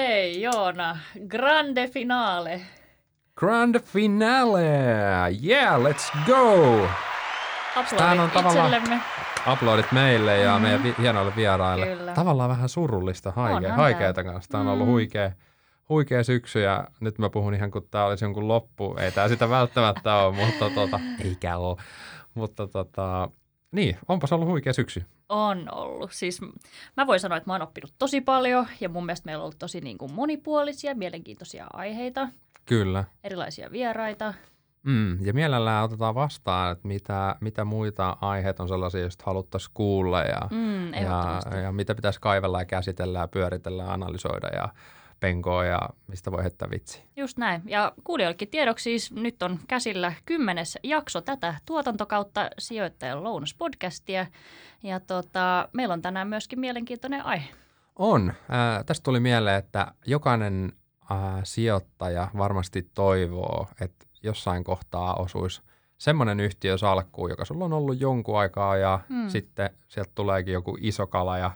Hei Joona, grande finale. Grand finale! Yeah, let's go! On Aplodit tavallaan- itsellemme. Aplodit meille ja meidän vi- hienoille vieraille. Kyllä. Tavallaan vähän surullista, haikea, Onhan haikeata kanssa. Tämä on ollut Mm. huikea, huikea syksy ja nyt mä puhun ihan kuin tämä olisi jonkun loppu. Ei tämä sitä välttämättä ole, mutta tota, eikä ole. Mutta tota, niin, onpas ollut huikea syksy. On ollut. Siis mä voin sanoa, että mä oon oppinut tosi paljon ja mun mielestä meillä on ollut tosi niin kuin monipuolisia, mielenkiintoisia aiheita, Kyllä. erilaisia vieraita. Mm, ja mielellään otetaan vastaan, että mitä, mitä muita aiheita on sellaisia, joista haluttaisiin kuulla ja, Mm, ja, ja mitä pitäisi kaivella ja käsitellä ja pyöritellä ja analysoida ja penkoa ja mistä voi heittää vitsi. Just näin. Ja kuulijoillekin tiedoksi siis nyt on käsillä kymmenes jakso tätä tuotantokautta sijoittajan lounaspodcastia. Ja tota, meillä on tänään myöskin mielenkiintoinen aihe. On. Äh, tästä tuli mieleen, että jokainen äh, sijoittaja varmasti toivoo, että jossain kohtaa osuisi semmoinen yhtiö salkkuun, joka sulla on ollut jonkun aikaa ja Mm. mm. sitten sieltä tuleekin joku iso kala ja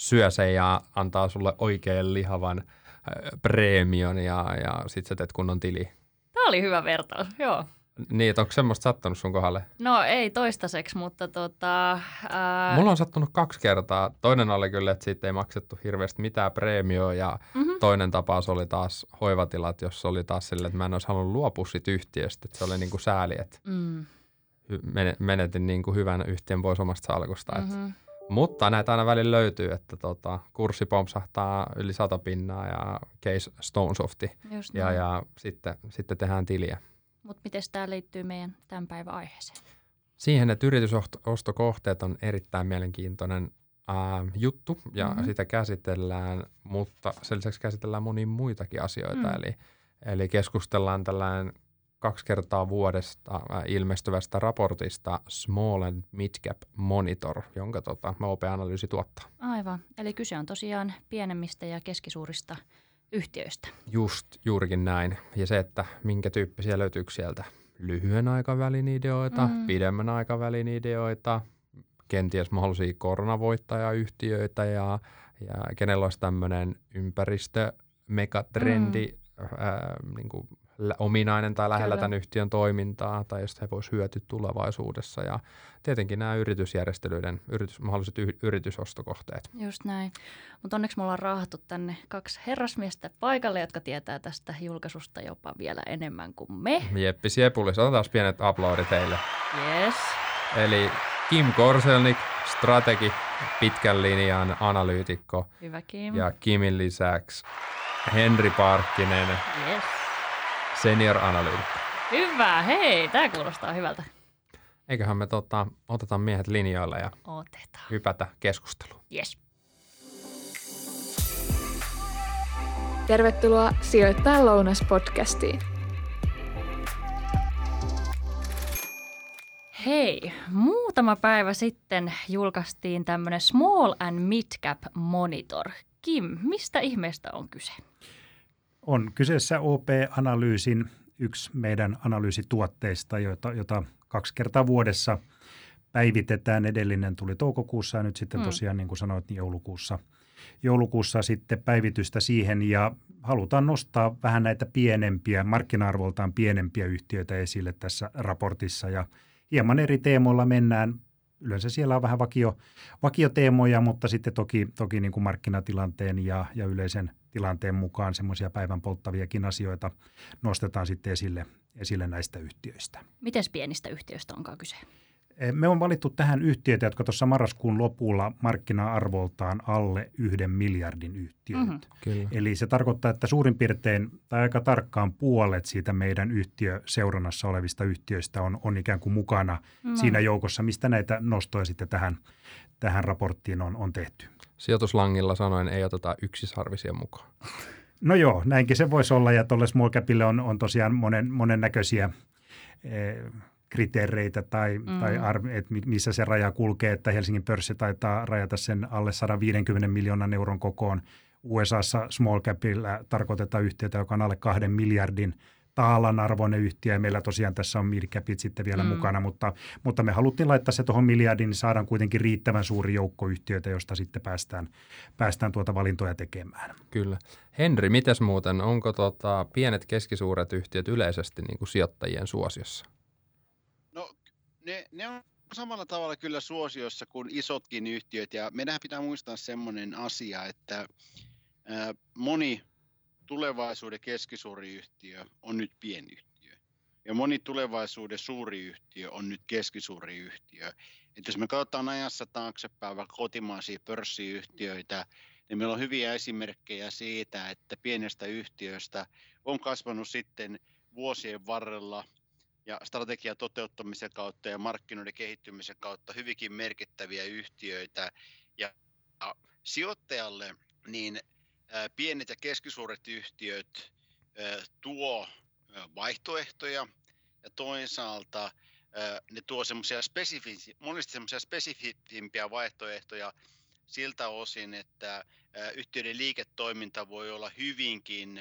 syö sen ja antaa sulle oikein lihavan äh, preemion ja, ja sitten sä teet kunnon tili. Tämä oli hyvä vertaus, joo. Niin, että onko semmoista sattunut sun kohdalle? No ei toistaiseksi, mutta tota... Ää, Mulla on sattunut kaksi kertaa. Toinen oli kyllä, että siitä ei maksettu hirveästi mitään preemioa ja mhm. toinen tapaus oli taas hoivatilat, jossa oli taas sille, että mä en olisi halunnut luopua siitä yhtiöstä. Että se oli niin kuin sääli, että Mm, menetin niin kuin hyvän yhtiön pois omasta salkusta. Mm-hmm. mhm. Mutta näitä aina välillä löytyy, että tota, kurssi pompsahtaa yli sata pinnaa ja case Stonesofti Just ja, näin. ja sitten, sitten tehdään tiliä. Mutta miten tämä liittyy meidän tämän päivän aiheeseen? Siihen, että yritysostokohteet on erittäin mielenkiintoinen ää, juttu ja Mhm. mm-hmm. sitä käsitellään, mutta sen lisäksi käsitellään monia muitakin asioita. Mm. Mm. Eli, eli keskustellaan tällainen kaksi kertaa vuodesta ää, ilmestyvästä raportista Small and Mid Cap Monitor, jonka tota, OP-analyysi tuottaa. Aivan. Eli kyse on tosiaan pienemmistä ja keskisuurista yhtiöistä. Just juurikin näin. Ja se, että minkä tyyppisiä löytyykö sieltä lyhyen aikavälin ideoita, Mm. mm. pidemmän aikavälin ideoita, kenties mahdollisia koronavoittajayhtiöitä ja, ja kenellä olisi tämmöinen ympäristömegatrendi mm. ää, niin kuin ominainen tai lähellä Kyllä. tämän yhtiön toimintaa tai josta he voisivat hyötyä tulevaisuudessa. Ja tietenkin nämä yritysjärjestelyiden, yritys, mahdolliset y- yritysostokohteet. Just näin. Mutta onneksi me ollaan raahattu tänne kaksi herrasmiestä paikalle, jotka tietää tästä julkaisusta jopa vielä enemmän kuin me. Jeppi Siepulis, otetaan taas pienet aplodit heille. Yes. Eli Kim Korselnik, strategi, pitkän linjan analyytikko Hyvä Kim. ja Kimin lisäksi Henri Parkkinen, Yes. Senior analyytikko. Hyvä. Hei, tämä kuulostaa hyvältä. Eiköhän me tota, otetaan miehet linjoille ja Otetaan. hypätä keskusteluun. Yes. Tervetuloa Sijoittajan lounas-podcastiin. Hei, muutama päivä sitten julkaistiin tämmöinen Small and Mid Cap Monitor. Kim, mistä ihmeestä on kyse? On kyseessä OP-analyysin yksi meidän analyysituotteista, jota, jota kaksi kertaa vuodessa päivitetään. Edellinen tuli toukokuussa ja nyt sitten Mm. tosiaan, niin kuin sanoit, niin joulukuussa, joulukuussa sitten päivitystä siihen ja halutaan nostaa vähän näitä pienempiä, markkina-arvoltaan pienempiä yhtiöitä esille tässä raportissa ja hieman eri teemoilla mennään. Yleensä siellä on vähän vakio, vakioteemoja, mutta sitten toki, toki niin kuin markkinatilanteen ja, ja yleisen tilanteen mukaan semmoisia päivän polttaviakin asioita nostetaan sitten esille, esille näistä yhtiöistä. Miten pienistä yhtiöistä onkaan kyse? E, Me on valittu tähän yhtiöitä, jotka tuossa marraskuun lopulla markkina-arvoltaan alle yhden miljardin yhtiöitä. Mhm. Mm-hmm. Kyllä. Eli se tarkoittaa, että suurin piirtein tai aika tarkkaan puolet siitä meidän yhtiöseurannassa olevista yhtiöistä on, on ikään kuin mukana no. siinä joukossa, mistä näitä nostoja sitten tähän, tähän raporttiin on, on tehty. Sijoituslangilla sanoen ei oteta yksisarvisia mukaan. No joo, näinkin se voisi olla ja tuolle small capille on, on tosiaan monen, monennäköisiä eh, kriteereitä tai, Mm. tai arv, et mi- missä se raja kulkee, että Helsingin pörssi taitaa rajata sen alle 150 miljoonan euron kokoon. USAssa small capilla tarkoitetaan yhtiötä, joka on alle kahden miljardin taalan arvoinen yhtiö, ja meillä tosiaan tässä on Mircapit sitten vielä mm. mukana, mutta, mutta me haluttiin laittaa se tuohon miljardin, niin saadaan kuitenkin riittävän suuri joukko yhtiöitä, josta sitten päästään, päästään tuota valintoja tekemään. Kyllä. Henri, mites muuten, onko tota pienet keskisuuret yhtiöt yleisesti niin kuin sijoittajien suosiossa? No ne, ne on samalla tavalla kyllä suosiossa kuin isotkin yhtiöt, ja meidän pitää muistaa semmoinen asia, että moni tulevaisuuden keskisuuri yhtiö on nyt pienyhtiö. Ja moni tulevaisuuden suuri yhtiö on nyt keskisuuri yhtiö. Et jos me katsotaan ajassa taaksepäin vaikka kotimaisia pörssiyhtiöitä, niin meillä on hyviä esimerkkejä siitä, että pienestä yhtiöstä on kasvanut sitten vuosien varrella ja strategian toteuttamisen kautta ja markkinoiden kehittymisen kautta hyvinkin merkittäviä yhtiöitä. Ja sijoittajalle niin pienet ja keskisuuret yhtiöt tuo vaihtoehtoja ja toisaalta ne tuo semmoisia spesifi- monesti semmoisia spesifimpiä vaihtoehtoja siltä osin, että yhtiöiden liiketoiminta voi olla hyvinkin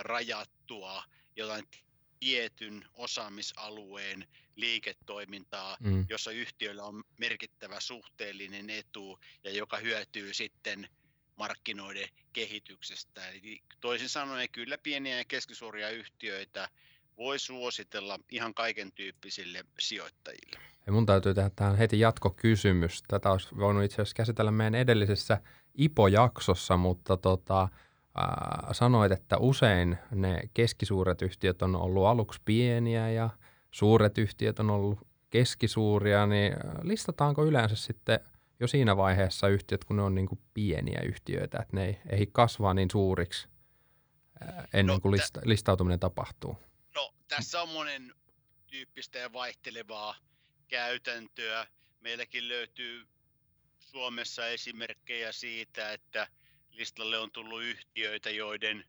rajattua jotain tietyn osaamisalueen liiketoimintaa, mm. jossa yhtiöllä on merkittävä suhteellinen etu ja joka hyötyy sitten – markkinoiden kehityksestä. Eli toisin sanoen kyllä pieniä ja keskisuuria yhtiöitä voi suositella ihan kaiken tyyppisille sijoittajille. Ja mun täytyy tehdä tähän heti jatkokysymys. Tätä olisi voinut itse asiassa käsitellä meidän edellisessä IPO-jaksossa, mutta tota, äh, sanoit, että usein ne keskisuuret yhtiöt on ollut aluksi pieniä ja suuret yhtiöt on ollut keskisuuria, niin listataanko yleensä sitten jo siinä vaiheessa yhtiöt, kun ne on niin kuin pieniä yhtiöitä, että ne ei ehdi kasvaa niin suuriksi ennen no, kuin lista, listautuminen tapahtuu? No tässä on monen tyyppistä ja vaihtelevaa käytäntöä. Meilläkin löytyy Suomessa esimerkkejä siitä, että listalle on tullut yhtiöitä, joiden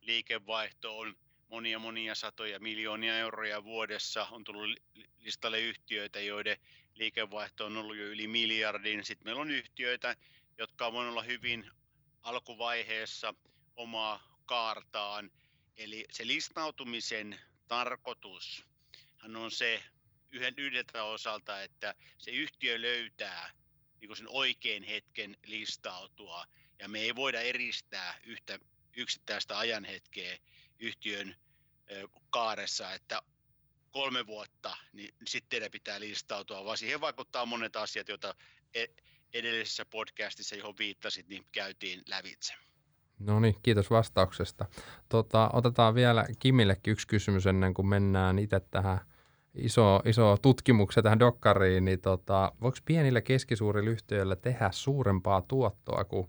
liikevaihto on monia monia satoja miljoonia euroja vuodessa. On tullut listalle yhtiöitä, joiden liikevaihto on ollut jo yli miljardin. Sitten meillä on yhtiöitä, jotka on olla hyvin alkuvaiheessa omaa kaartaan. Eli se listautumisen tarkoitus on se yhden yhdeltä osalta, että se yhtiö löytää niin sen oikein hetken listautua. Ja me ei voida eristää yhtä yksittäistä ajanhetkeä yhtiön kaaressa, että kolme vuotta, niin sitten teidän pitää listautua, vaan siihen vaikuttaa monet asiat, joita e-, edellisessä podcastissa, johon viittasit, niin käytiin lävitse. No niin, kiitos vastauksesta. Tota, otetaan vielä Kimillekin yksi kysymys ennen kuin mennään itse tähän iso, iso tutkimukseen tähän dokkariin, niin tota, voiko pienillä keskisuurilla yhtiöillä tehdä suurempaa tuottoa kuin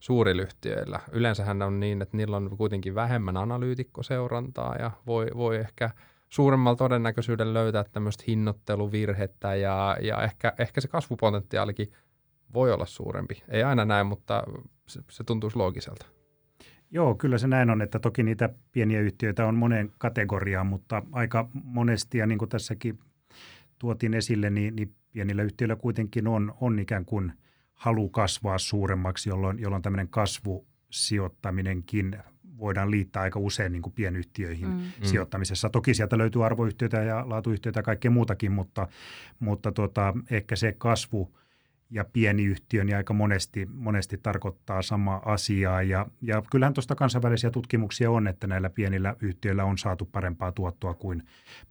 suurilla yhtiöillä? Yleensähän on niin, että niillä on kuitenkin vähemmän analyytikkoseurantaa ja voi, voi ehkä – suuremmalla todennäköisyydellä löytää tämmöistä hinnoitteluvirhettä ja, ja ehkä, ehkä se kasvupotentiaalikin voi olla suurempi. Ei aina näin, mutta se, se tuntuisi loogiselta. Joo, kyllä se näin on, että toki niitä pieniä yhtiöitä on moneen kategoriaan, mutta aika monesti, ja niin kuin tässäkin tuotiin esille, niin, niin pienillä yhtiöillä kuitenkin on, on ikään kuin halu kasvaa suuremmaksi, jolloin, jolloin tämmöinen kasvusijoittaminenkin voidaan liittää aika usein niin kuin pienyhtiöihin mm. mm. sijoittamisessa. Toki sieltä löytyy arvoyhtiöitä ja laatuyhtiöitä ja kaikkea muutakin, mutta, mutta tota, ehkä se kasvu ja pieni yhtiö niin aika monesti, monesti tarkoittaa samaa asiaa. Ja, ja kyllähän tuosta kansainvälisiä tutkimuksia on, että näillä pienillä yhtiöillä on saatu parempaa tuottoa kuin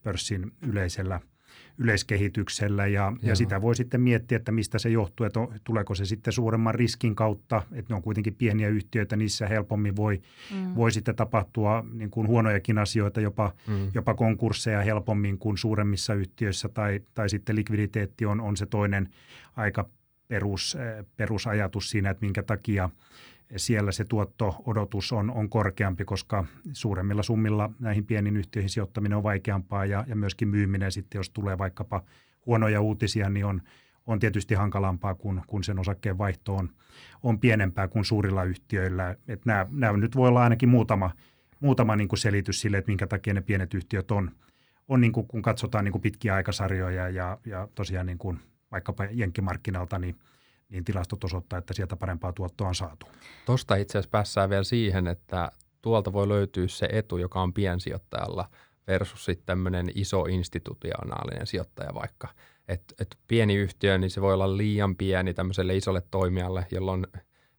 pörssin yleisellä – yleiskehityksellä ja, ja sitä voi sitten miettiä, että mistä se johtuu, että tuleeko se sitten suuremman riskin kautta, että ne on kuitenkin pieniä yhtiöitä, niissä helpommin voi, mm. voi sitten tapahtua niin kuin huonojakin asioita, jopa, mm. jopa konkursseja helpommin kuin suuremmissa yhtiöissä tai, tai sitten likviditeetti on, on se toinen aika perus, eh, perusajatus siinä, että minkä takia – siellä se tuotto-odotus on, on korkeampi, koska suuremmilla summilla näihin pieniin yhtiöihin sijoittaminen on vaikeampaa ja, ja myöskin myyminen sitten, jos tulee vaikkapa huonoja uutisia, niin on, on tietysti hankalampaa, kun, kun sen osakkeen vaihto on, on pienempää kuin suurilla yhtiöillä. Et nämä, nämä nyt voi olla ainakin muutama, muutama niin kuin selitys sille, että minkä takia ne pienet yhtiöt on, on niin kuin, kun katsotaan niin kuin pitkiä aikasarjoja ja, ja tosiaan niin kuin vaikkapa jenkkimarkkinalta, niin – niin tilastot osoittaa, että sieltä parempaa tuottoa on saatu. Tuosta itse asiassa päässään vielä siihen, että tuolta voi löytyä se etu, joka on piensijoittajalla versus sitten tämmöinen iso institutionaalinen sijoittaja vaikka. Et, et pieni yhtiö, niin se voi olla liian pieni tämmöiselle isolle toimijalle, jolloin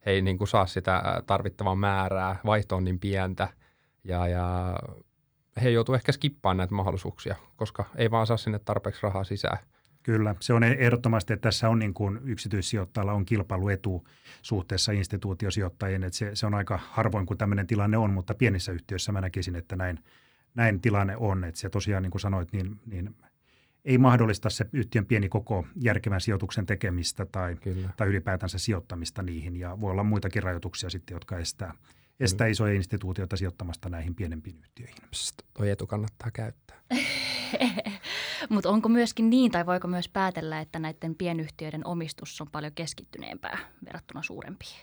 he ei niin kuin saa sitä tarvittavaa määrää, vaihto on niin pientä ja, ja he joutuu ehkä skippaamaan näitä mahdollisuuksia, koska ei vaan saa sinne tarpeeksi rahaa sisään. Kyllä, se on ehdottomasti, että tässä on niin kuin yksityissijoittajalla on kilpailuetu suhteessa instituutiosijoittajien, että se, se on aika harvoin, kun tämmöinen tilanne on, mutta pienissä yhtiöissä mä näkisin, että näin, näin tilanne on, että se tosiaan niin kuin sanoit, niin, niin ei mahdollista se yhtiön pieni koko järkevän sijoituksen tekemistä tai, Kyllä. tai ylipäätänsä sijoittamista niihin ja voi olla muitakin rajoituksia sitten, jotka estää, estää isoja instituutioita sijoittamasta näihin pienempiin yhtiöihin. Psst, toi etu kannattaa käyttää. Mutta onko myöskin niin, tai voiko myös päätellä, että näiden pienyhtiöiden omistus on paljon keskittyneempää verrattuna suurempiin?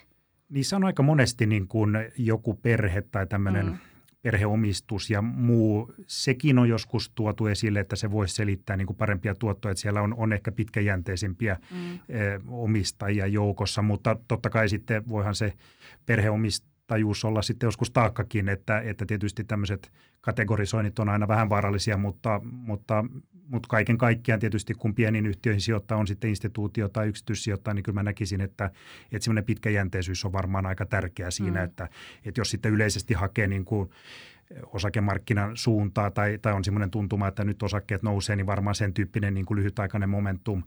Niissä on aika monesti niin kuin joku perhe tai tämmöinen mm. perheomistus ja muu. Sekin on joskus tuotu esille, että se voisi selittää niin kuin parempia tuottoja, että siellä on, on ehkä pitkäjänteisempiä mm. omistajia joukossa, mutta totta kai sitten voihan se perheomistus tajuus olla sitten joskus taakkakin, että, että tietysti tämmöiset kategorisoinnit on aina vähän vaarallisia, mutta, mutta, mutta kaiken kaikkiaan tietysti kun pieniin yhtiöihin sijoittaa on sitten instituutio tai yksityissijoittaa, niin kyllä mä näkisin, että, että semmoinen pitkäjänteisyys on varmaan aika tärkeä siinä, mm. että, että jos sitten yleisesti hakee niin kuin osakemarkkinan suuntaa tai, tai on semmoinen tuntuma, että nyt osakkeet nousee, niin varmaan sen tyyppinen niin kuin lyhytaikainen momentum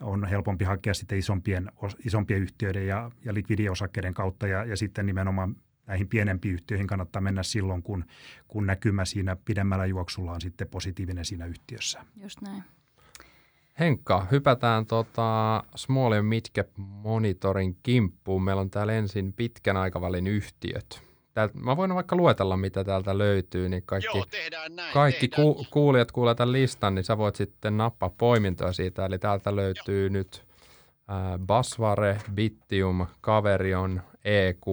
on helpompi hakea sitten isompien, isompien yhtiöiden ja, ja likvidiosakkeiden kautta ja, ja sitten nimenomaan näihin pienempiin yhtiöihin kannattaa mennä silloin, kun, kun näkymä siinä pidemmällä juoksulla on sitten positiivinen siinä yhtiössä. Just näin. Henkka, hypätään tota Small and Midcap Monitorin kimppuun. Meillä on täällä ensin pitkän aikavälin yhtiöt. Täältä, mä voin vaikka luetella, mitä täältä löytyy, niin kaikki, Joo, tehdään näin, kaikki tehdään. Ku, kuulijat kuulee tämän listan, niin sä voit sitten nappaa poimintoa siitä. Eli täältä löytyy Joo. nyt Basvare, Bittium, Caverion, EQ,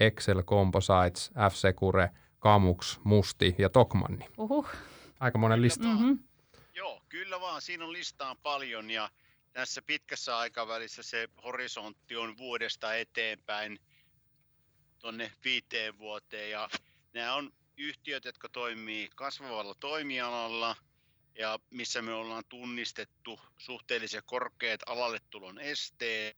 Excel Composites, F-Secure, Kamux, Musti ja Tokmanni. Uhuh. Aika monen lista. Mm-hmm. Joo, kyllä vaan. Siinä on listaa paljon ja tässä pitkässä aikavälissä se horisontti on vuodesta eteenpäin tuonne viiteen vuoteen ja nämä on yhtiöt, jotka toimii kasvavalla toimialalla ja missä me ollaan tunnistettu suhteellisen korkeat alalle tulon esteet.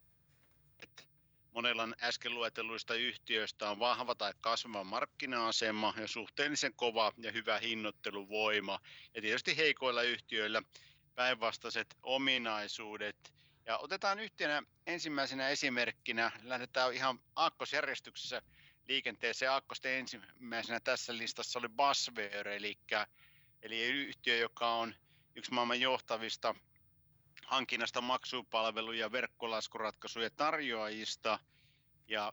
Monella äsken luetelluista yhtiöistä on vahva tai kasvava markkina-asema ja suhteellisen kova ja hyvä hinnoitteluvoima. Ja tietysti heikoilla yhtiöillä päinvastaiset ominaisuudet. Ja otetaan yhtenä ensimmäisenä esimerkkinä, lähdetään ihan aakkosjärjestyksessä liikenteeseen. Aakkosten ensimmäisenä tässä listassa oli Basware, eli, eli yhtiö, joka on yksi maailman johtavista hankinnasta maksupalveluja ja verkkolaskuratkaisuja tarjoajista. Ja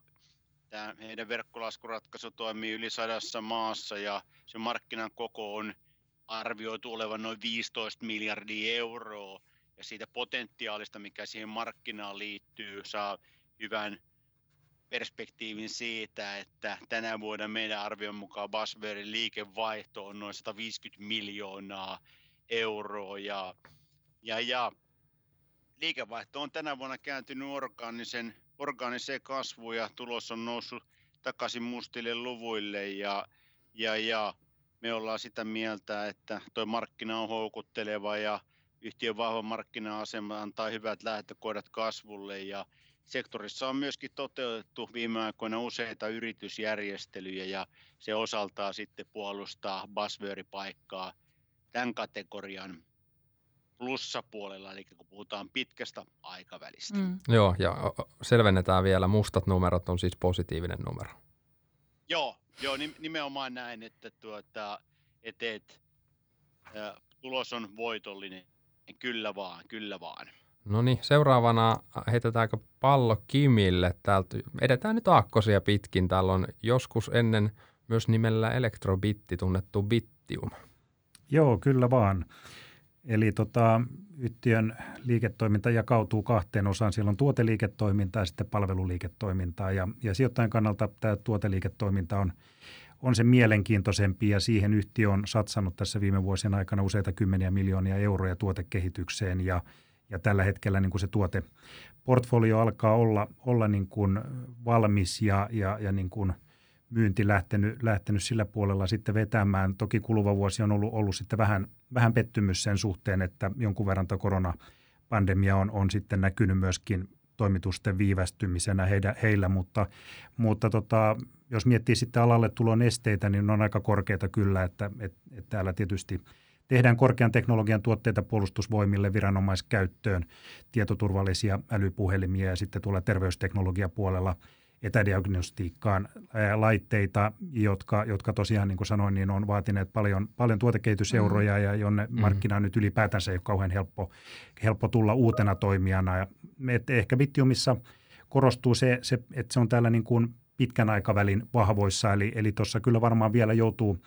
tämä heidän verkkolaskuratkaisu toimii yli sadassa maassa ja se markkinan koko on arvioitu olevan noin 15 miljardia euroa. Ja siitä potentiaalista, mikä siihen markkinaan liittyy, saa hyvän perspektiivin siitä, että tänä vuonna meidän arvion mukaan Basverin liikevaihto on noin 150 miljoonaa euroa ja, ja, ja liikevaihto on tänä vuonna kääntynyt orgaanisen, orgaaniseen kasvuun ja tulos on noussut takaisin mustille luvuille ja, ja, ja me ollaan sitä mieltä, että tuo markkina on houkutteleva ja yhtiön vahva markkina-asema antaa hyvät lähtökohdat kasvulle ja sektorissa on myöskin toteutettu viime aikoina useita yritysjärjestelyjä ja se osaltaa sitten puolustaa Basvööri-paikkaa tämän kategorian plussapuolella, eli kun puhutaan pitkästä aikavälistä. Mm. Joo, ja selvennetään vielä, mustat numerot on siis positiivinen numero. Joo, joo nimenomaan näin, että tuota, et, et, ä, tulos on voitollinen. Kyllä vaan, kyllä vaan. No niin, seuraavana heitetäänkö pallo Kimille. Täältä edetään nyt aakkosia pitkin. Täällä on joskus ennen myös nimellä Elektrobitti tunnettu Bittium. Joo, kyllä vaan. Eli tota, yhtiön liiketoiminta jakautuu kahteen osaan. Siellä on tuoteliiketoimintaa ja sitten palveluliiketoimintaa. Ja, ja sijoittajan kannalta tämä tuoteliiketoiminta on, on se mielenkiintoisempi ja siihen yhtiö on satsannut tässä viime vuosien aikana useita kymmeniä miljoonia euroja tuotekehitykseen ja, ja tällä hetkellä niin kuin se tuoteportfolio alkaa olla, olla niin kuin valmis ja, ja, ja niin kuin myynti lähtenyt, lähtenyt sillä puolella sitten vetämään. Toki kuluva vuosi on ollut, ollut sitten vähän, vähän pettymys sen suhteen, että jonkun verran tuo koronapandemia on, on sitten näkynyt myöskin toimitusten viivästymisenä heidän, heillä, mutta, mutta tota, jos miettii sitten alalle tulon esteitä, niin on aika korkeita kyllä, että, että, että täällä tietysti tehdään korkean teknologian tuotteita puolustusvoimille viranomaiskäyttöön, tietoturvallisia älypuhelimia ja sitten tuolla terveysteknologiapuolella etädiagnostiikkaan laitteita, jotka, jotka tosiaan, niin kuin sanoin, niin on vaatineet paljon, paljon tuotekehityseuroja mm. ja jonne mm. markkina nyt ylipäätänsä ei ole kauhean helppo, helppo tulla uutena toimijana. Et ehkä Bittiumissa korostuu se, se, että se on täällä niin kuin pitkän aikavälin vahvoissa, eli, eli tuossa kyllä varmaan vielä joutuu,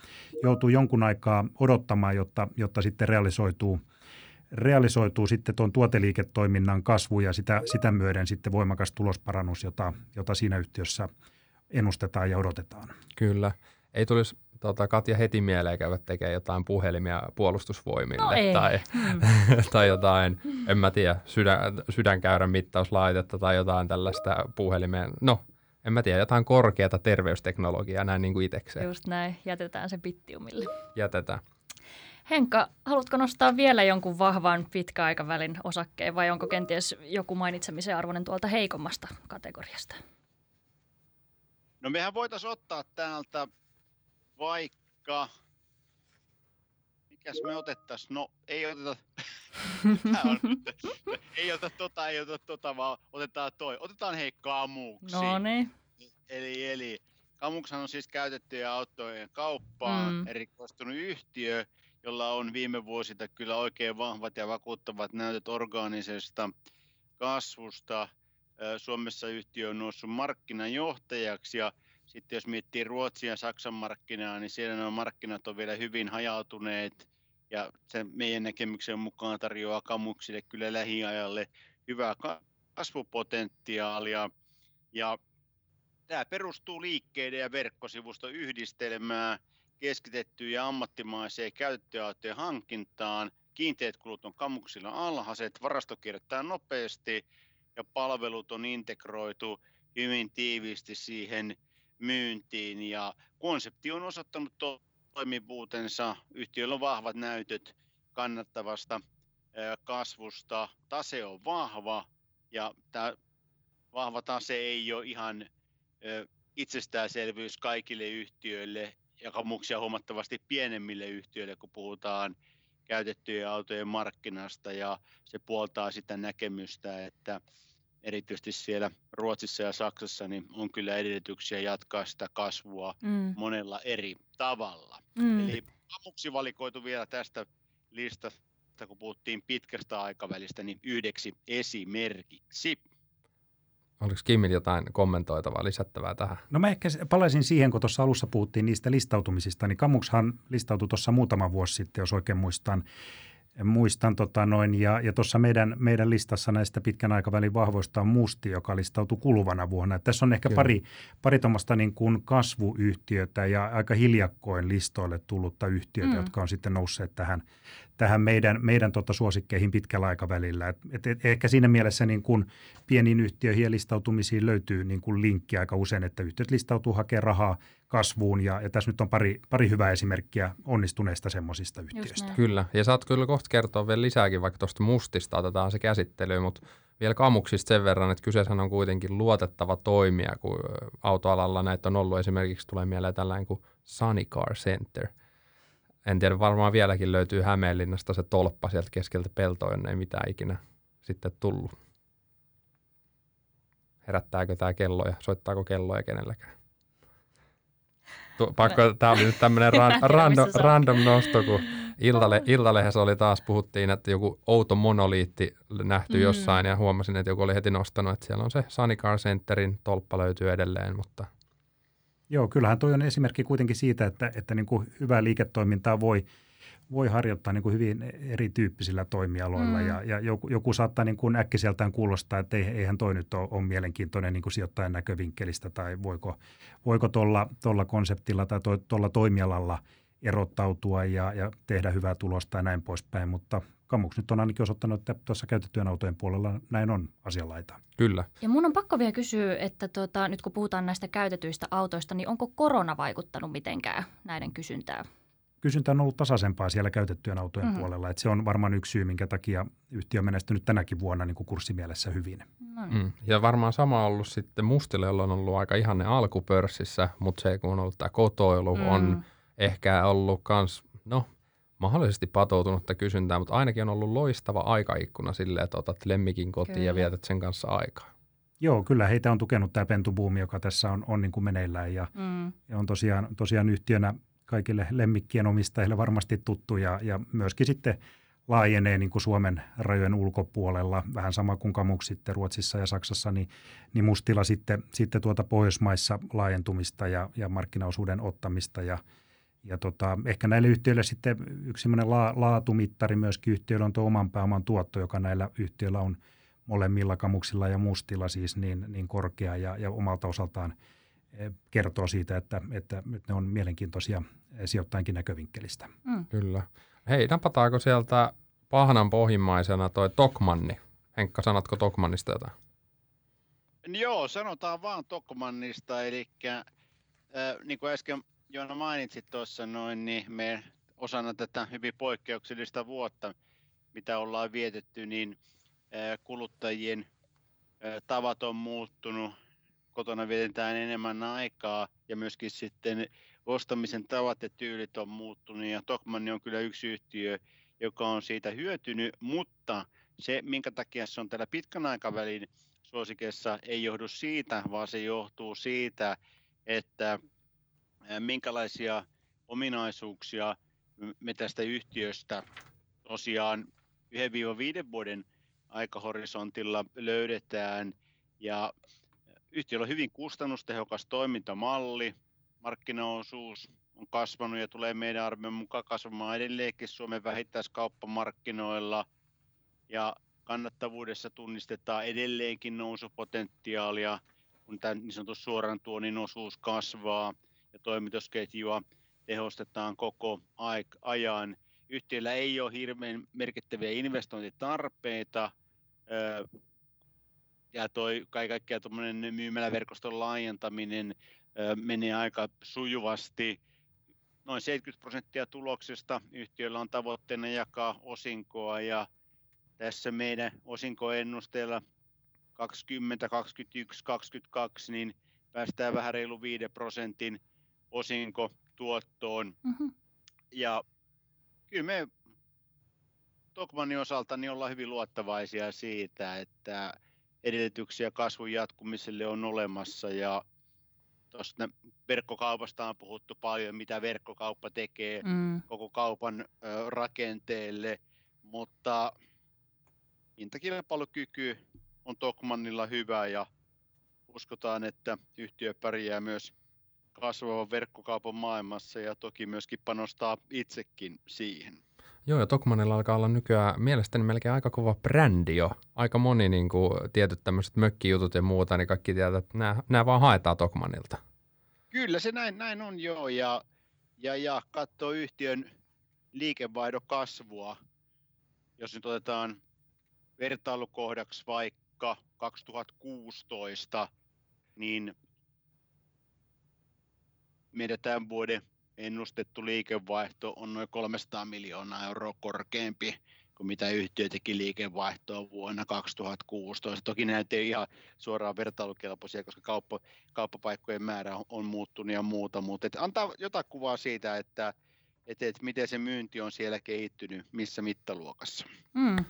joutuu jonkun aikaa odottamaan, jotta, jotta sitten realisoituu, realisoituu sitten tuon tuoteliiketoiminnan kasvu ja sitä, sitä myöden sitten voimakas tulosparannus, jota, jota siinä yhtiössä ennustetaan ja odotetaan. Kyllä. Ei tulisi tota, Katja heti mieleen käydä tekemään jotain puhelimia puolustusvoimille No ei. tai, Mm. tai jotain, en mä tiedä, sydän, sydänkäyrän mittauslaitetta tai jotain tällaista puhelimeen. No, en mä tiedä, jotain korkeata terveysteknologiaa näin niin kuin itsekseen Just näin, jätetään se bittiumille. jätetään. Henkka, haluatko nostaa vielä jonkun vahvan pitkäaikavälin osakkeen vai onko kenties joku mainitsemisen arvoinen tuolta heikommasta kategoriasta? No mehän voitaisiin ottaa täältä vaikka, mikäs me otettaisiin, no ei oteta, on, ei oteta tota, ei oteta tota, vaan otetaan toi, otetaan hei kamuksi. No niin. Eli, eli Kamukshan on siis käytettyjen autojen kauppaan mm. erikoistunut yhtiö, jolla on viime vuosilta kyllä oikein vahvat ja vakuuttavat näytöt orgaanisesta kasvusta. Suomessa yhtiö on noussut markkinajohtajaksi ja sitten jos miettii Ruotsin ja Saksan markkinaa, niin siellä nuo markkinat on vielä hyvin hajautuneet ja se meidän näkemyksen mukaan tarjoaa kamuksille kyllä lähiajalle hyvää ka- kasvupotentiaalia. Ja tämä perustuu liikkeiden ja verkkosivuston yhdistelmään, keskitettyyn ja ammattimaiseen käyttöautojen hankintaan. Kiinteät kulut on kamuksilla alhaiset, varasto kierrättää nopeasti ja palvelut on integroitu hyvin tiiviisti siihen myyntiin. Ja konsepti on osoittanut to- toimivuutensa. Yhtiöllä on vahvat näytöt kannattavasta kasvusta. Tase on vahva ja tämä vahva tase ei ole ihan itsestäänselvyys kaikille yhtiöille ja kamuksia huomattavasti pienemmille yhtiöille, kun puhutaan käytettyjen autojen markkinasta ja se puoltaa sitä näkemystä, että erityisesti siellä Ruotsissa ja Saksassa niin on kyllä edellytyksiä jatkaa sitä kasvua Mm. monella eri tavalla. Mm. Eli amuksi valikoitu vielä tästä listasta, kun puhuttiin pitkästä aikavälistä, niin yhdeksi esimerkiksi. Oliko Kimmil jotain kommentoitavaa, lisättävää tähän? No mä ehkä palaisin siihen, kun tuossa alussa puhuttiin niistä listautumisista, niin Kamukshan listautui tuossa muutama vuosi sitten, jos oikein muistan. Muistan tota noin, ja, ja tuossa meidän, meidän listassa näistä pitkän aikavälin vahvoista on Musti, joka listautui kuluvana vuonna. Et tässä on ehkä Kyllä. pari, pari tuommoista niin kuin kasvuyhtiötä ja aika hiljakkoin listoille tullutta yhtiötä, Mm. mm. jotka on sitten nousseet tähän, tähän meidän, meidän tota suosikkeihin pitkällä aikavälillä. Et, et, et ehkä siinä mielessä niin kuin pieniin yhtiöihin ja listautumisiin löytyy niin kuin linkki aika usein, että yhtiöt listautuu hakemaan rahaa kasvuun ja, ja tässä nyt on pari, pari hyvää esimerkkiä onnistuneista semmoisista yhtiöistä. Kyllä, ja saat kyllä kohta kertoa vielä lisääkin, vaikka tuosta mustista otetaan se käsittelyyn, mutta vielä kamuksista sen verran, että kyseessä on kuitenkin luotettava toimija, kun autoalalla näitä on ollut esimerkiksi, tulee mieleen tällainen kuin Sunny Car Center. En tiedä, varmaan vieläkin löytyy Hämeenlinnasta se tolppa sieltä keskeltä peltoa, jonne ei mitään ikinä sitten tullut. Herättääkö tämä kelloja, soittaako kelloja kenelläkään? Tu- pakko, tämä oli nyt tämmöinen ran, random, random nosto, kun Iltale, Iltalehdessä oli taas, puhuttiin, että joku outo monoliitti nähty Mm. jossain ja huomasin, että joku oli heti nostanut, että siellä on se Sunny Car Centerin tolppa löytyy edelleen, mutta Joo, kyllähän toi on esimerkki kuitenkin siitä, että, että niin kuin hyvää liiketoimintaa voi, voi harjoittaa niin kuin hyvin erityyppisillä toimialoilla. Mm. Ja, ja joku, joku saattaa niin kuin äkkiseltään kuulostaa, että ei, eihän toi nyt ole, ole mielenkiintoinen niin kuin sijoittajan näkövinkkelistä tai voiko, voiko tuolla, tuolla konseptilla tai tuolla toimialalla erottautua ja, ja tehdä hyvää tulosta ja näin poispäin. Mutta Kamuks nyt on ainakin osoittanut, että tuossa käytettyjen autojen puolella näin on asianlaita. Kyllä. Ja mun on pakko vielä kysyä, että tota, nyt kun puhutaan näistä käytetyistä autoista, niin onko korona vaikuttanut mitenkään näiden kysyntään? Kysyntä on ollut tasaisempaa siellä käytettyjen autojen mm-hmm. puolella. Että se on varmaan yksi syy, minkä takia yhtiö on menestynyt tänäkin vuonna niin kuin kurssimielessä hyvin. No niin. mm. Ja varmaan sama on ollut sitten Mustille, jolla on ollut aika ihanne alkupörssissä, mutta se kun on ollut tämä kotoilu, mm. on ehkä ollut kans, no mahdollisesti patoutunutta kysyntää, mutta ainakin on ollut loistava aikaikkuna sille, että otat lemmikin kotiin kyllä. ja vietät sen kanssa aikaa. Joo, kyllä heitä on tukenut tämä pentubuumi, joka tässä on, on niin kuin meneillään ja, mm. ja on tosiaan, tosiaan yhtiönä kaikille lemmikkien omistajille varmasti tuttu ja, ja myöskin sitten laajenee niin kuin Suomen rajojen ulkopuolella, vähän sama kuin Kamux sitten Ruotsissa ja Saksassa, niin, niin Mustila sitten, sitten tuota Pohjoismaissa laajentumista ja, ja markkinaosuuden ottamista. Ja, ja tota, ehkä näille yhtiöille sitten yksi la, laatumittari myöskin yhtiöillä on tuo oman pääoman tuotto, joka näillä yhtiöillä on molemmilla kamuksilla ja mustilla siis niin, niin korkea ja, ja omalta osaltaan kertoo siitä, että, että, ne on mielenkiintoisia sijoittajankin näkövinkkelistä. Mm. Kyllä. Hei, napataanko sieltä pahnan pohjimmaisena toi Tokmanni? Henkka, sanotko Tokmannista jotain? Joo, sanotaan vaan Tokmannista, eli äh, niin kuin äsken Joona mainitsit tuossa noin, niin me osana tätä hyvin poikkeuksellista vuotta, mitä ollaan vietetty, niin kuluttajien tavat on muuttunut, kotona vietetään enemmän aikaa ja myöskin sitten ostamisen tavat ja tyylit on muuttunut ja Tokmanni on kyllä yksi yhtiö, joka on siitä hyötynyt, mutta se, minkä takia se on tällä pitkän aikavälin suosikeessa, ei johdu siitä, vaan se johtuu siitä, että minkälaisia ominaisuuksia me tästä yhtiöstä tosiaan 1-5 vuoden aikahorisontilla löydetään. Ja yhtiöllä on hyvin kustannustehokas toimintamalli, markkinaosuus on kasvanut ja tulee meidän arvion mukaan kasvamaan edelleenkin Suomen vähittäiskauppamarkkinoilla. Ja kannattavuudessa tunnistetaan edelleenkin nousupotentiaalia, kun tämä niin sanottu suoran tuonnin osuus kasvaa ja toimitusketjua tehostetaan koko ajan. Yhtiöllä ei ole hirveän merkittäviä investointitarpeita, ja toi kaikkea tuommoinen myymäläverkoston laajentaminen menee aika sujuvasti. Noin 70 prosenttia tuloksesta yhtiöllä on tavoitteena jakaa osinkoa ja tässä meidän osinkoennusteella 20, 21, 22, niin päästään vähän reilu 5 prosentin osinkotuottoon. Mm-hmm. Ja kyllä me Tokmanin osalta niin ollaan hyvin luottavaisia siitä, että edellytyksiä kasvun jatkumiselle on olemassa ja tuosta verkkokaupasta on puhuttu paljon, mitä verkkokauppa tekee mm. koko kaupan ö, rakenteelle, mutta hintakilpailukyky on Tokmannilla hyvä ja uskotaan, että yhtiö pärjää myös kasvavan verkkokaupan maailmassa ja toki myöskin panostaa itsekin siihen. Joo, ja Tokmanilla alkaa olla nykyään mielestäni melkein aika kova brändi jo. Aika moni niin kuin, tietyt tämmöiset mökkijutut ja muuta, niin kaikki tietää, että nämä, nämä vaan haetaan Tokmanilta. Kyllä se näin, näin on joo, ja, ja, ja katsoo yhtiön liikevaihdon kasvua, jos nyt otetaan vertailukohdaksi vaikka 2016, niin meidän tämän vuoden ennustettu liikevaihto on noin 300 miljoonaa euroa korkeampi kuin mitä yhtiö teki liikevaihtoa vuonna 2016. Toki näitä ei ihan suoraan vertailukelpoisia, koska kauppa, kauppapaikkojen määrä on, on muuttunut ja muuta, mutta et antaa jotain kuvaa siitä, että et, et miten se myynti on siellä kehittynyt, missä mittaluokassa. Mm.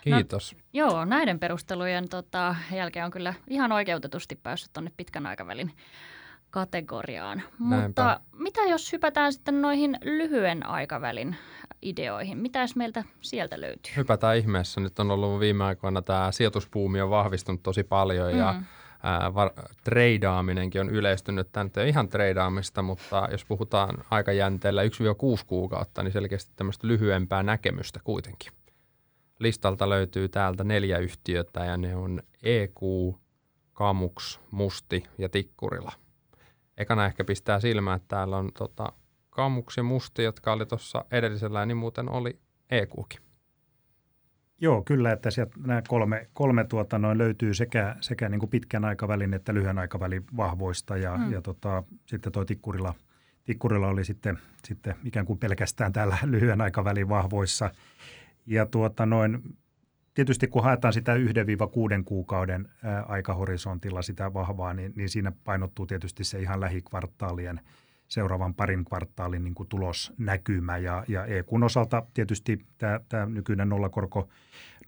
Kiitos. No, joo, näiden perustelujen tota, jälkeen on kyllä ihan oikeutetusti päässyt tuonne pitkän aikavälin kategoriaan. Näinpä. Mutta mitä jos hypätään sitten noihin lyhyen aikavälin ideoihin? Mitäs meiltä sieltä löytyy? Hypätään ihmeessä. Nyt on ollut viime aikoina tämä sijoituspuumi on vahvistunut tosi paljon mm. ja ää, var, treidaaminenkin on yleistynyt. Tämä nyt ei ihan treidaamista, mutta jos puhutaan aikajänteellä 1-6 kuukautta, niin selkeästi tämmöistä lyhyempää näkemystä kuitenkin. Listalta löytyy täältä neljä yhtiötä ja ne on EQ, Kamux, Musti ja Tikkurila ekana ehkä pistää silmään, että täällä on tota, Kammuksi Musti, jotka oli tuossa edellisellä, niin muuten oli EQkin. Joo, kyllä, että sieltä nämä kolme, kolme tuota, noin löytyy sekä, sekä niin kuin pitkän aikavälin että lyhyen aikavälin vahvoista ja, hmm. ja tota, sitten tuo Tikkurila, Tikkurila oli sitten, sitten ikään kuin pelkästään täällä lyhyen aikavälin vahvoissa. Ja tuota, noin, tietysti kun haetaan sitä 1-6 kuukauden aikahorisontilla sitä vahvaa, niin, niin siinä painottuu tietysti se ihan lähikvartaalien – seuraavan parin kvartaalin niin kuin tulosnäkymä. Ja, ja EQn osalta tietysti tämä, tämä nykyinen nollakorko,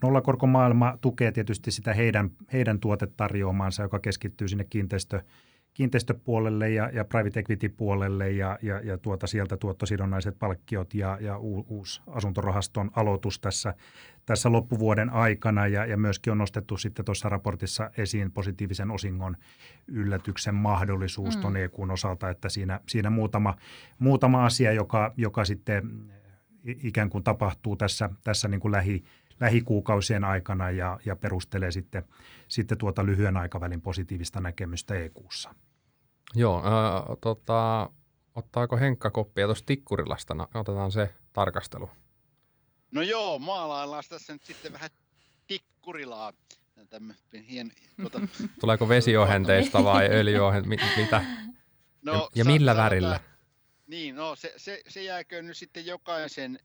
nollakorkomaailma tukee tietysti sitä heidän, heidän tuotetarjoamaansa, joka keskittyy sinne kiinteistö, kiinteistöpuolelle ja, ja private equity-puolelle ja, ja, ja tuota sieltä tuottosidonnaiset palkkiot ja, ja u, uusi asuntorahaston aloitus tässä, tässä loppuvuoden aikana ja, ja myöskin on nostettu sitten tuossa raportissa esiin positiivisen osingon yllätyksen mahdollisuus mm. tuon EQn osalta, että siinä, siinä muutama, muutama asia, joka, joka sitten ikään kuin tapahtuu tässä, tässä niin kuin lähi, lähikuukausien aikana ja, ja perustelee sitten, sitten tuota lyhyen aikavälin positiivista näkemystä EQssa. Joo, äh, tota, ottaako Henkka koppia tuosta Tikkurilasta? No, otetaan se tarkastelu. No joo, maalaillaan tässä nyt sitten vähän Tikkurilaa. hien, tuota, Tuleeko vesiohenteista vai öljyohenteista? Mitä? No, ja, ja millä värillä? Niin, no se, se, se jääkö nyt sitten jokaisen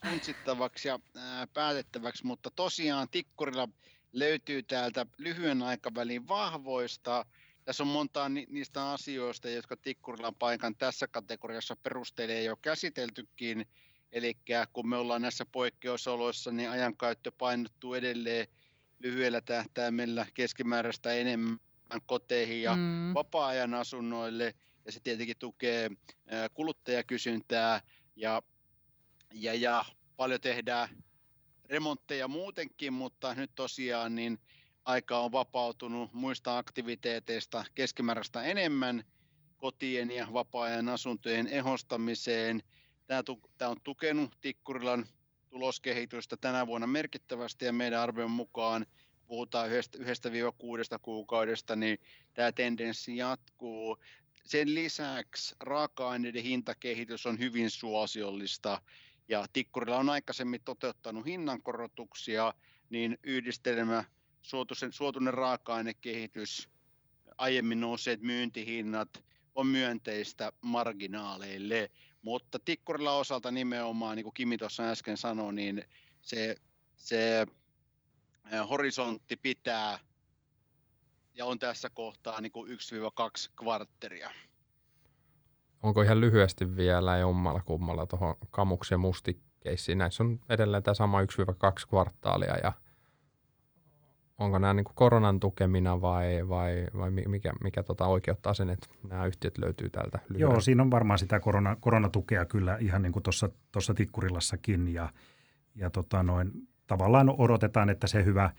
puntsittavaksi ja ää, päätettäväksi, mutta tosiaan Tikkurilla löytyy täältä lyhyen aikavälin vahvoista. Tässä on monta ni- niistä asioista, jotka Tikkurilan paikan tässä kategoriassa perustelee jo käsiteltykin. Eli kun me ollaan näissä poikkeusoloissa, niin ajankäyttö painottuu edelleen lyhyellä tähtäimellä keskimääräistä enemmän koteihin ja mm. vapaa-ajan asunnoille. Ja se tietenkin tukee kuluttajakysyntää ja ja, ja paljon tehdään remontteja muutenkin, mutta nyt tosiaan niin aika on vapautunut muista aktiviteeteista keskimääräistä enemmän kotien ja vapaa-ajan asuntojen ehostamiseen. Tämä, on tukenut Tikkurilan tuloskehitystä tänä vuonna merkittävästi ja meidän arvion mukaan puhutaan yhdestä, yhdestä kuudesta kuukaudesta, niin tämä tendenssi jatkuu. Sen lisäksi raaka-aineiden hintakehitys on hyvin suosiollista ja Tikkurilla on aikaisemmin toteuttanut hinnankorotuksia, niin yhdistelmä suotuisen, suotuinen raaka-ainekehitys, aiemmin nousseet myyntihinnat on myönteistä marginaaleille, mutta Tikkurilla osalta nimenomaan, niin kuin Kimi tuossa äsken sanoi, niin se, se horisontti pitää ja on tässä kohtaa niin kuin 1-2 kvartteria. Onko ihan lyhyesti vielä jommalla kummalla tuohon kamuks- ja? Näissä on edelleen tämä sama 1-2 kvartaalia ja onko nämä niin kuin koronan tukemina vai, vai, vai mikä, mikä tota oikeuttaa sen, että nämä yhtiöt löytyy täältä lyhyesti? Joo, siinä on varmaan sitä korona, koronatukea kyllä ihan niin kuin tuossa Tikkurilassakin ja, ja tota noin, tavallaan odotetaan, että se hyvä,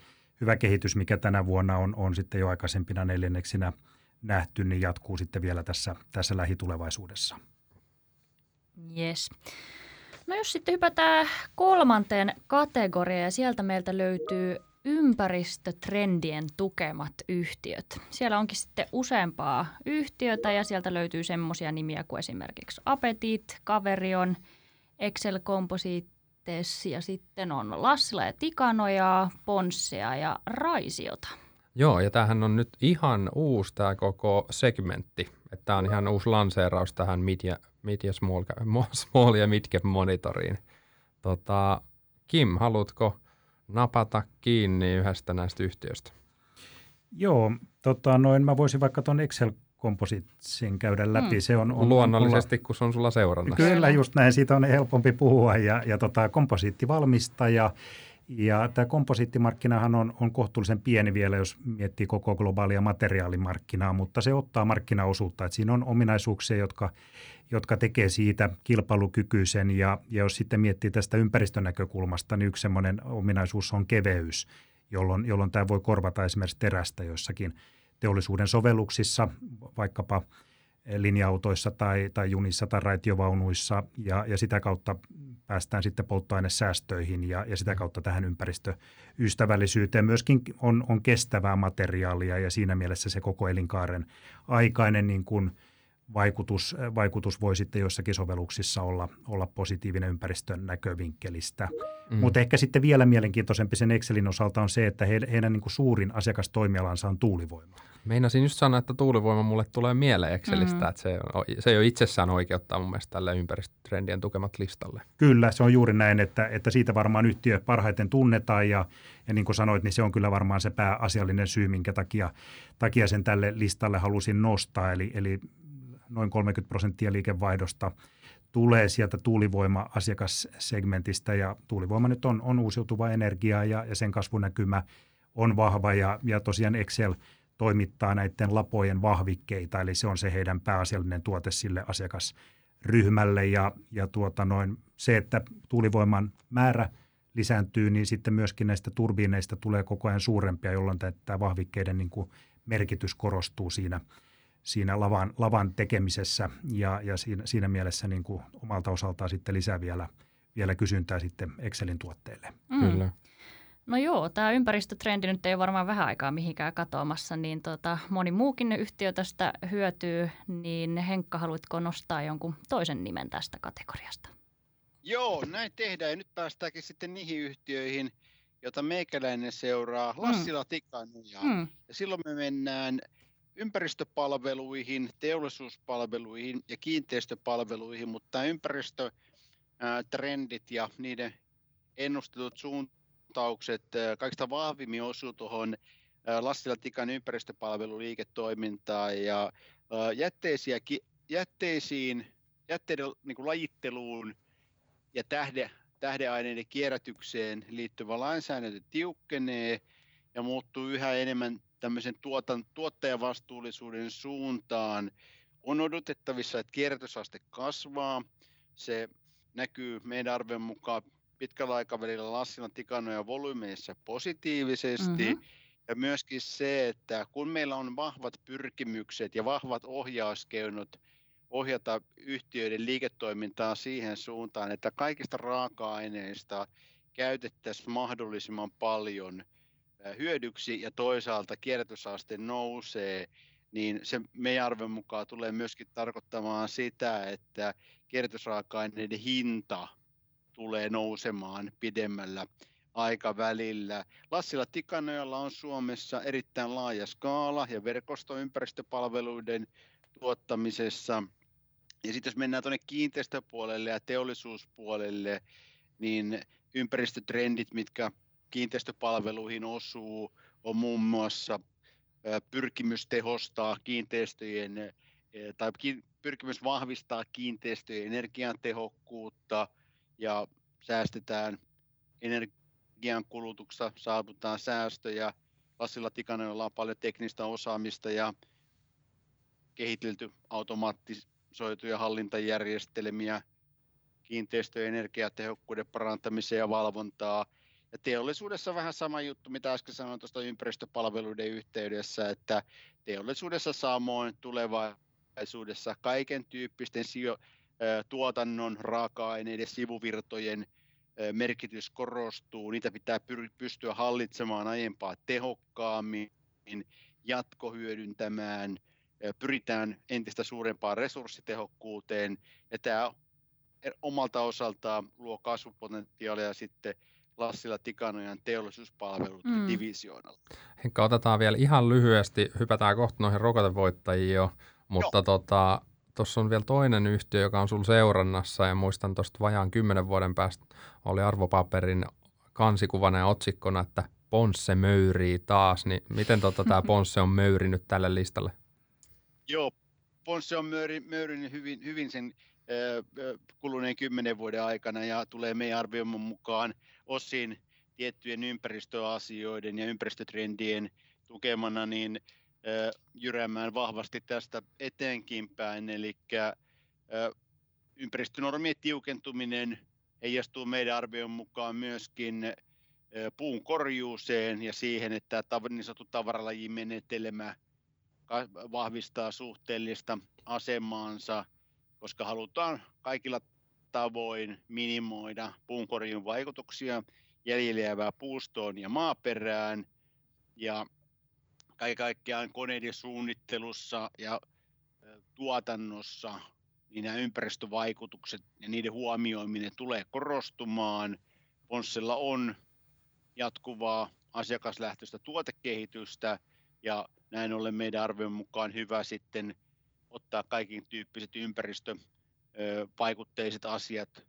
hyvä kehitys, mikä tänä vuonna on, on sitten jo aikaisempina neljänneksinä – nähty, niin jatkuu sitten vielä tässä, tässä lähitulevaisuudessa. Yes. No jos sitten hypätään kolmanteen kategoriaan ja sieltä meiltä löytyy ympäristötrendien tukemat yhtiöt. Siellä onkin sitten useampaa yhtiötä ja sieltä löytyy semmoisia nimiä kuin esimerkiksi Apetit, Kaverion, Excel Composites ja sitten on Lassila ja Tikanoja, Ponssea ja Raisiota. Joo, ja tämähän on nyt ihan uusi tämä koko segmentti. Tämä on ihan uusi lanseeraus tähän media, media small, small ja midcap monitoriin. Tota, Kim, haluatko napata kiinni yhdestä näistä yhtiöistä? Joo, tota, noin, mä voisin vaikka tuon Excel Compositesin käydä läpi. Mm. Se on, on, Luonnollisesti, mulla, kun se on sulla seurannassa. Kyllä, just näin. Siitä on helpompi puhua. Ja, ja tota, komposiittivalmistaja ja tämä komposiittimarkkinahan on, on kohtuullisen pieni vielä, jos miettii koko globaalia materiaalimarkkinaa, mutta se ottaa markkinaosuutta. Että siinä on ominaisuuksia, jotka, jotka tekee siitä kilpailukykyisen. Ja, ja jos sitten miettii tästä ympäristönäkökulmasta, niin yksi sellainen ominaisuus on keveys, jolloin, jolloin tämä voi korvata esimerkiksi terästä jossakin teollisuuden sovelluksissa, vaikkapa – linja-autoissa tai, tai junissa tai raitiovaunuissa ja, ja sitä kautta päästään sitten polttoainesäästöihin ja, ja sitä kautta tähän ympäristöystävällisyyteen. Myöskin on, on kestävää materiaalia ja siinä mielessä se koko elinkaaren aikainen niin kuin vaikutus, vaikutus voi sitten joissakin sovelluksissa olla, olla positiivinen ympäristön näkövinkkelistä. Mm. Mutta ehkä sitten vielä mielenkiintoisempi sen Excelin osalta on se, että he, heidän niin kuin suurin asiakastoimialansa on tuulivoima. Meinasin just sanoa, että tuulivoima mulle tulee mieleen Excelistä, mm. että se, se jo itsessään oikeuttaa mun mielestä tälle ympäristötrendien tukemat listalle. Kyllä, se on juuri näin, että, että siitä varmaan yhtiö parhaiten tunnetaan ja, ja niin kuin sanoit, niin se on kyllä varmaan se pääasiallinen syy, minkä takia, takia sen tälle listalle halusin nostaa. Eli, eli noin 30 prosenttia liikevaihdosta tulee sieltä tuulivoima-asiakassegmentistä ja tuulivoima nyt on, on uusiutuva energia ja, ja sen kasvunäkymä on vahva ja, ja tosiaan Excel toimittaa näiden lapojen vahvikkeita, eli se on se heidän pääasiallinen tuote sille asiakasryhmälle ja, ja tuota noin, se, että tuulivoiman määrä lisääntyy, niin sitten myöskin näistä turbiineista tulee koko ajan suurempia, jolloin tämä vahvikkeiden niin kuin merkitys korostuu siinä – siinä lavan, lavan tekemisessä ja, ja siinä, siinä mielessä niin kuin omalta osaltaan sitten lisää vielä, vielä kysyntää sitten Excelin tuotteille. Mm. Kyllä. No joo, tämä ympäristötrendi nyt ei varmaan vähän aikaa mihinkään katoamassa, niin tota, moni muukin yhtiö tästä hyötyy, niin Henkka, haluatko nostaa jonkun toisen nimen tästä kategoriasta? Joo, näin tehdään ja nyt päästäänkin sitten niihin yhtiöihin, jota meikäläinen seuraa, Lassila mm. Tikanuja. Mm. Ja silloin me mennään ympäristöpalveluihin, teollisuuspalveluihin ja kiinteistöpalveluihin, mutta ympäristötrendit ja niiden ennustetut suuntaukset kaikista vahvimmin osuu tuohon Lassila Tikan ympäristöpalveluliiketoimintaan ja jätteisiin, jätteiden niin lajitteluun ja tähde, tähdeaineiden kierrätykseen liittyvä lainsäädäntö tiukkenee ja muuttuu yhä enemmän tämmöisen tuotan, tuottajavastuullisuuden suuntaan. On odotettavissa, että kierrätysaste kasvaa. Se näkyy meidän arvion mukaan pitkällä aikavälillä Lassilan tikanoja volyymeissa positiivisesti. Mm-hmm. Ja myöskin se, että kun meillä on vahvat pyrkimykset ja vahvat ohjauskeinot ohjata yhtiöiden liiketoimintaa siihen suuntaan, että kaikista raaka-aineista käytettäisiin mahdollisimman paljon – hyödyksi ja toisaalta kierrätysaste nousee, niin se meidän arven mukaan tulee myöskin tarkoittamaan sitä, että kierrätysraaka-aineiden hinta tulee nousemaan pidemmällä aikavälillä. Lassila Tikanojalla on Suomessa erittäin laaja skaala ja verkosto ympäristöpalveluiden tuottamisessa. Ja sitten jos mennään tuonne kiinteistöpuolelle ja teollisuuspuolelle, niin ympäristötrendit, mitkä kiinteistöpalveluihin osuu, on muun muassa pyrkimys tehostaa kiinteistöjen tai pyrkimys vahvistaa kiinteistöjen energiantehokkuutta ja säästetään energian kulutuksessa, saavutetaan säästöjä. Lassilla Tikanella on paljon teknistä osaamista ja kehitelty automatisoituja hallintajärjestelmiä kiinteistöjen energiatehokkuuden parantamiseen ja valvontaa – ja teollisuudessa vähän sama juttu, mitä äsken sanoin tuosta ympäristöpalveluiden yhteydessä, että teollisuudessa samoin tulevaisuudessa kaiken tyyppisten sijo- tuotannon, raaka-aineiden, sivuvirtojen merkitys korostuu, niitä pitää pystyä hallitsemaan aiempaa tehokkaammin, jatkohyödyntämään, pyritään entistä suurempaan resurssitehokkuuteen, ja tämä omalta osaltaan luo kasvupotentiaalia sitten Lassila Tikanojan teollisuuspalvelut mm. divisioonalla. Henkka, otetaan vielä ihan lyhyesti, hypätään kohta noihin rokotevoittajiin jo, mutta tuossa tota, on vielä toinen yhtiö, joka on sulla seurannassa ja muistan tuosta vajaan kymmenen vuoden päästä oli arvopaperin kansikuvana ja otsikkona, että Ponsse möyrii taas, niin miten tota, tämä Ponsse on möyrinyt tälle listalle? Joo, Ponsse on möyri, möyrinyt hyvin, hyvin sen kuluneen kymmenen vuoden aikana ja tulee meidän arvioimme mukaan osin tiettyjen ympäristöasioiden ja ympäristötrendien tukemana niin jyräämään vahvasti tästä eteenkin päin. Eli ympäristönormien tiukentuminen heijastuu meidän arvion mukaan myöskin puun korjuuseen ja siihen, että niin sanottu tavaralajimenetelmä vahvistaa suhteellista asemaansa – koska halutaan kaikilla tavoin minimoida puunkorjun vaikutuksia jäljellä puustoon ja maaperään. Ja kaiken kaikkiaan koneiden suunnittelussa ja tuotannossa niin nämä ympäristövaikutukset ja niiden huomioiminen tulee korostumaan. Ponssella on jatkuvaa asiakaslähtöistä tuotekehitystä ja näin ollen meidän arvion mukaan hyvä sitten ottaa kaikin tyyppiset ympäristövaikutteiset asiat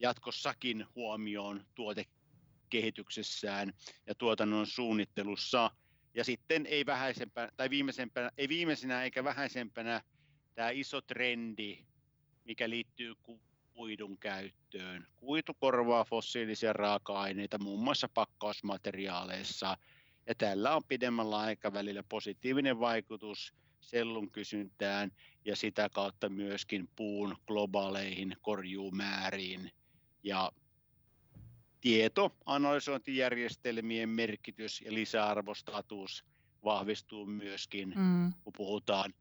jatkossakin huomioon tuotekehityksessään ja tuotannon suunnittelussa. Ja sitten ei vähäisempänä, tai viimeisempänä, ei viimeisenä eikä vähäisempänä tämä iso trendi, mikä liittyy kuidun käyttöön. Kuitu korvaa fossiilisia raaka-aineita muun muassa pakkausmateriaaleissa, ja tällä on pidemmällä aikavälillä positiivinen vaikutus sellun kysyntään ja sitä kautta myöskin puun globaaleihin korjuumääriin. Ja tietoanalysointijärjestelmien merkitys ja lisäarvostatus vahvistuu myöskin, mm. kun puhutaan